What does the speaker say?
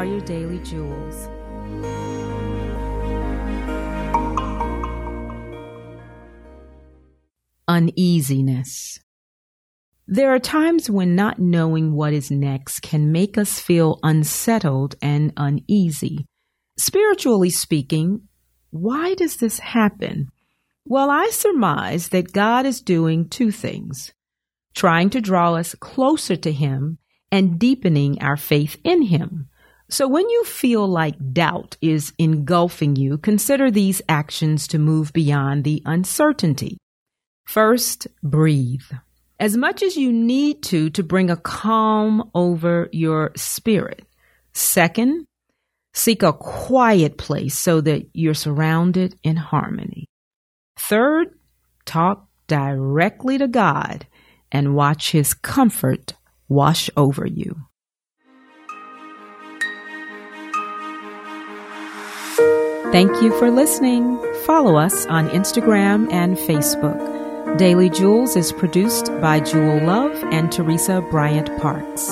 are your daily jewels. Uneasiness. There are times when not knowing what is next can make us feel unsettled and uneasy. Spiritually speaking, why does this happen? Well, I surmise that God is doing two things trying to draw us closer to Him and deepening our faith in Him. So when you feel like doubt is engulfing you, consider these actions to move beyond the uncertainty. First, breathe. As much as you need to to bring a calm over your spirit. Second, seek a quiet place so that you're surrounded in harmony. Third, talk directly to God and watch His comfort wash over you. Thank you for listening. Follow us on Instagram and Facebook. Daily Jewels is produced by Jewel Love and Teresa Bryant Parks.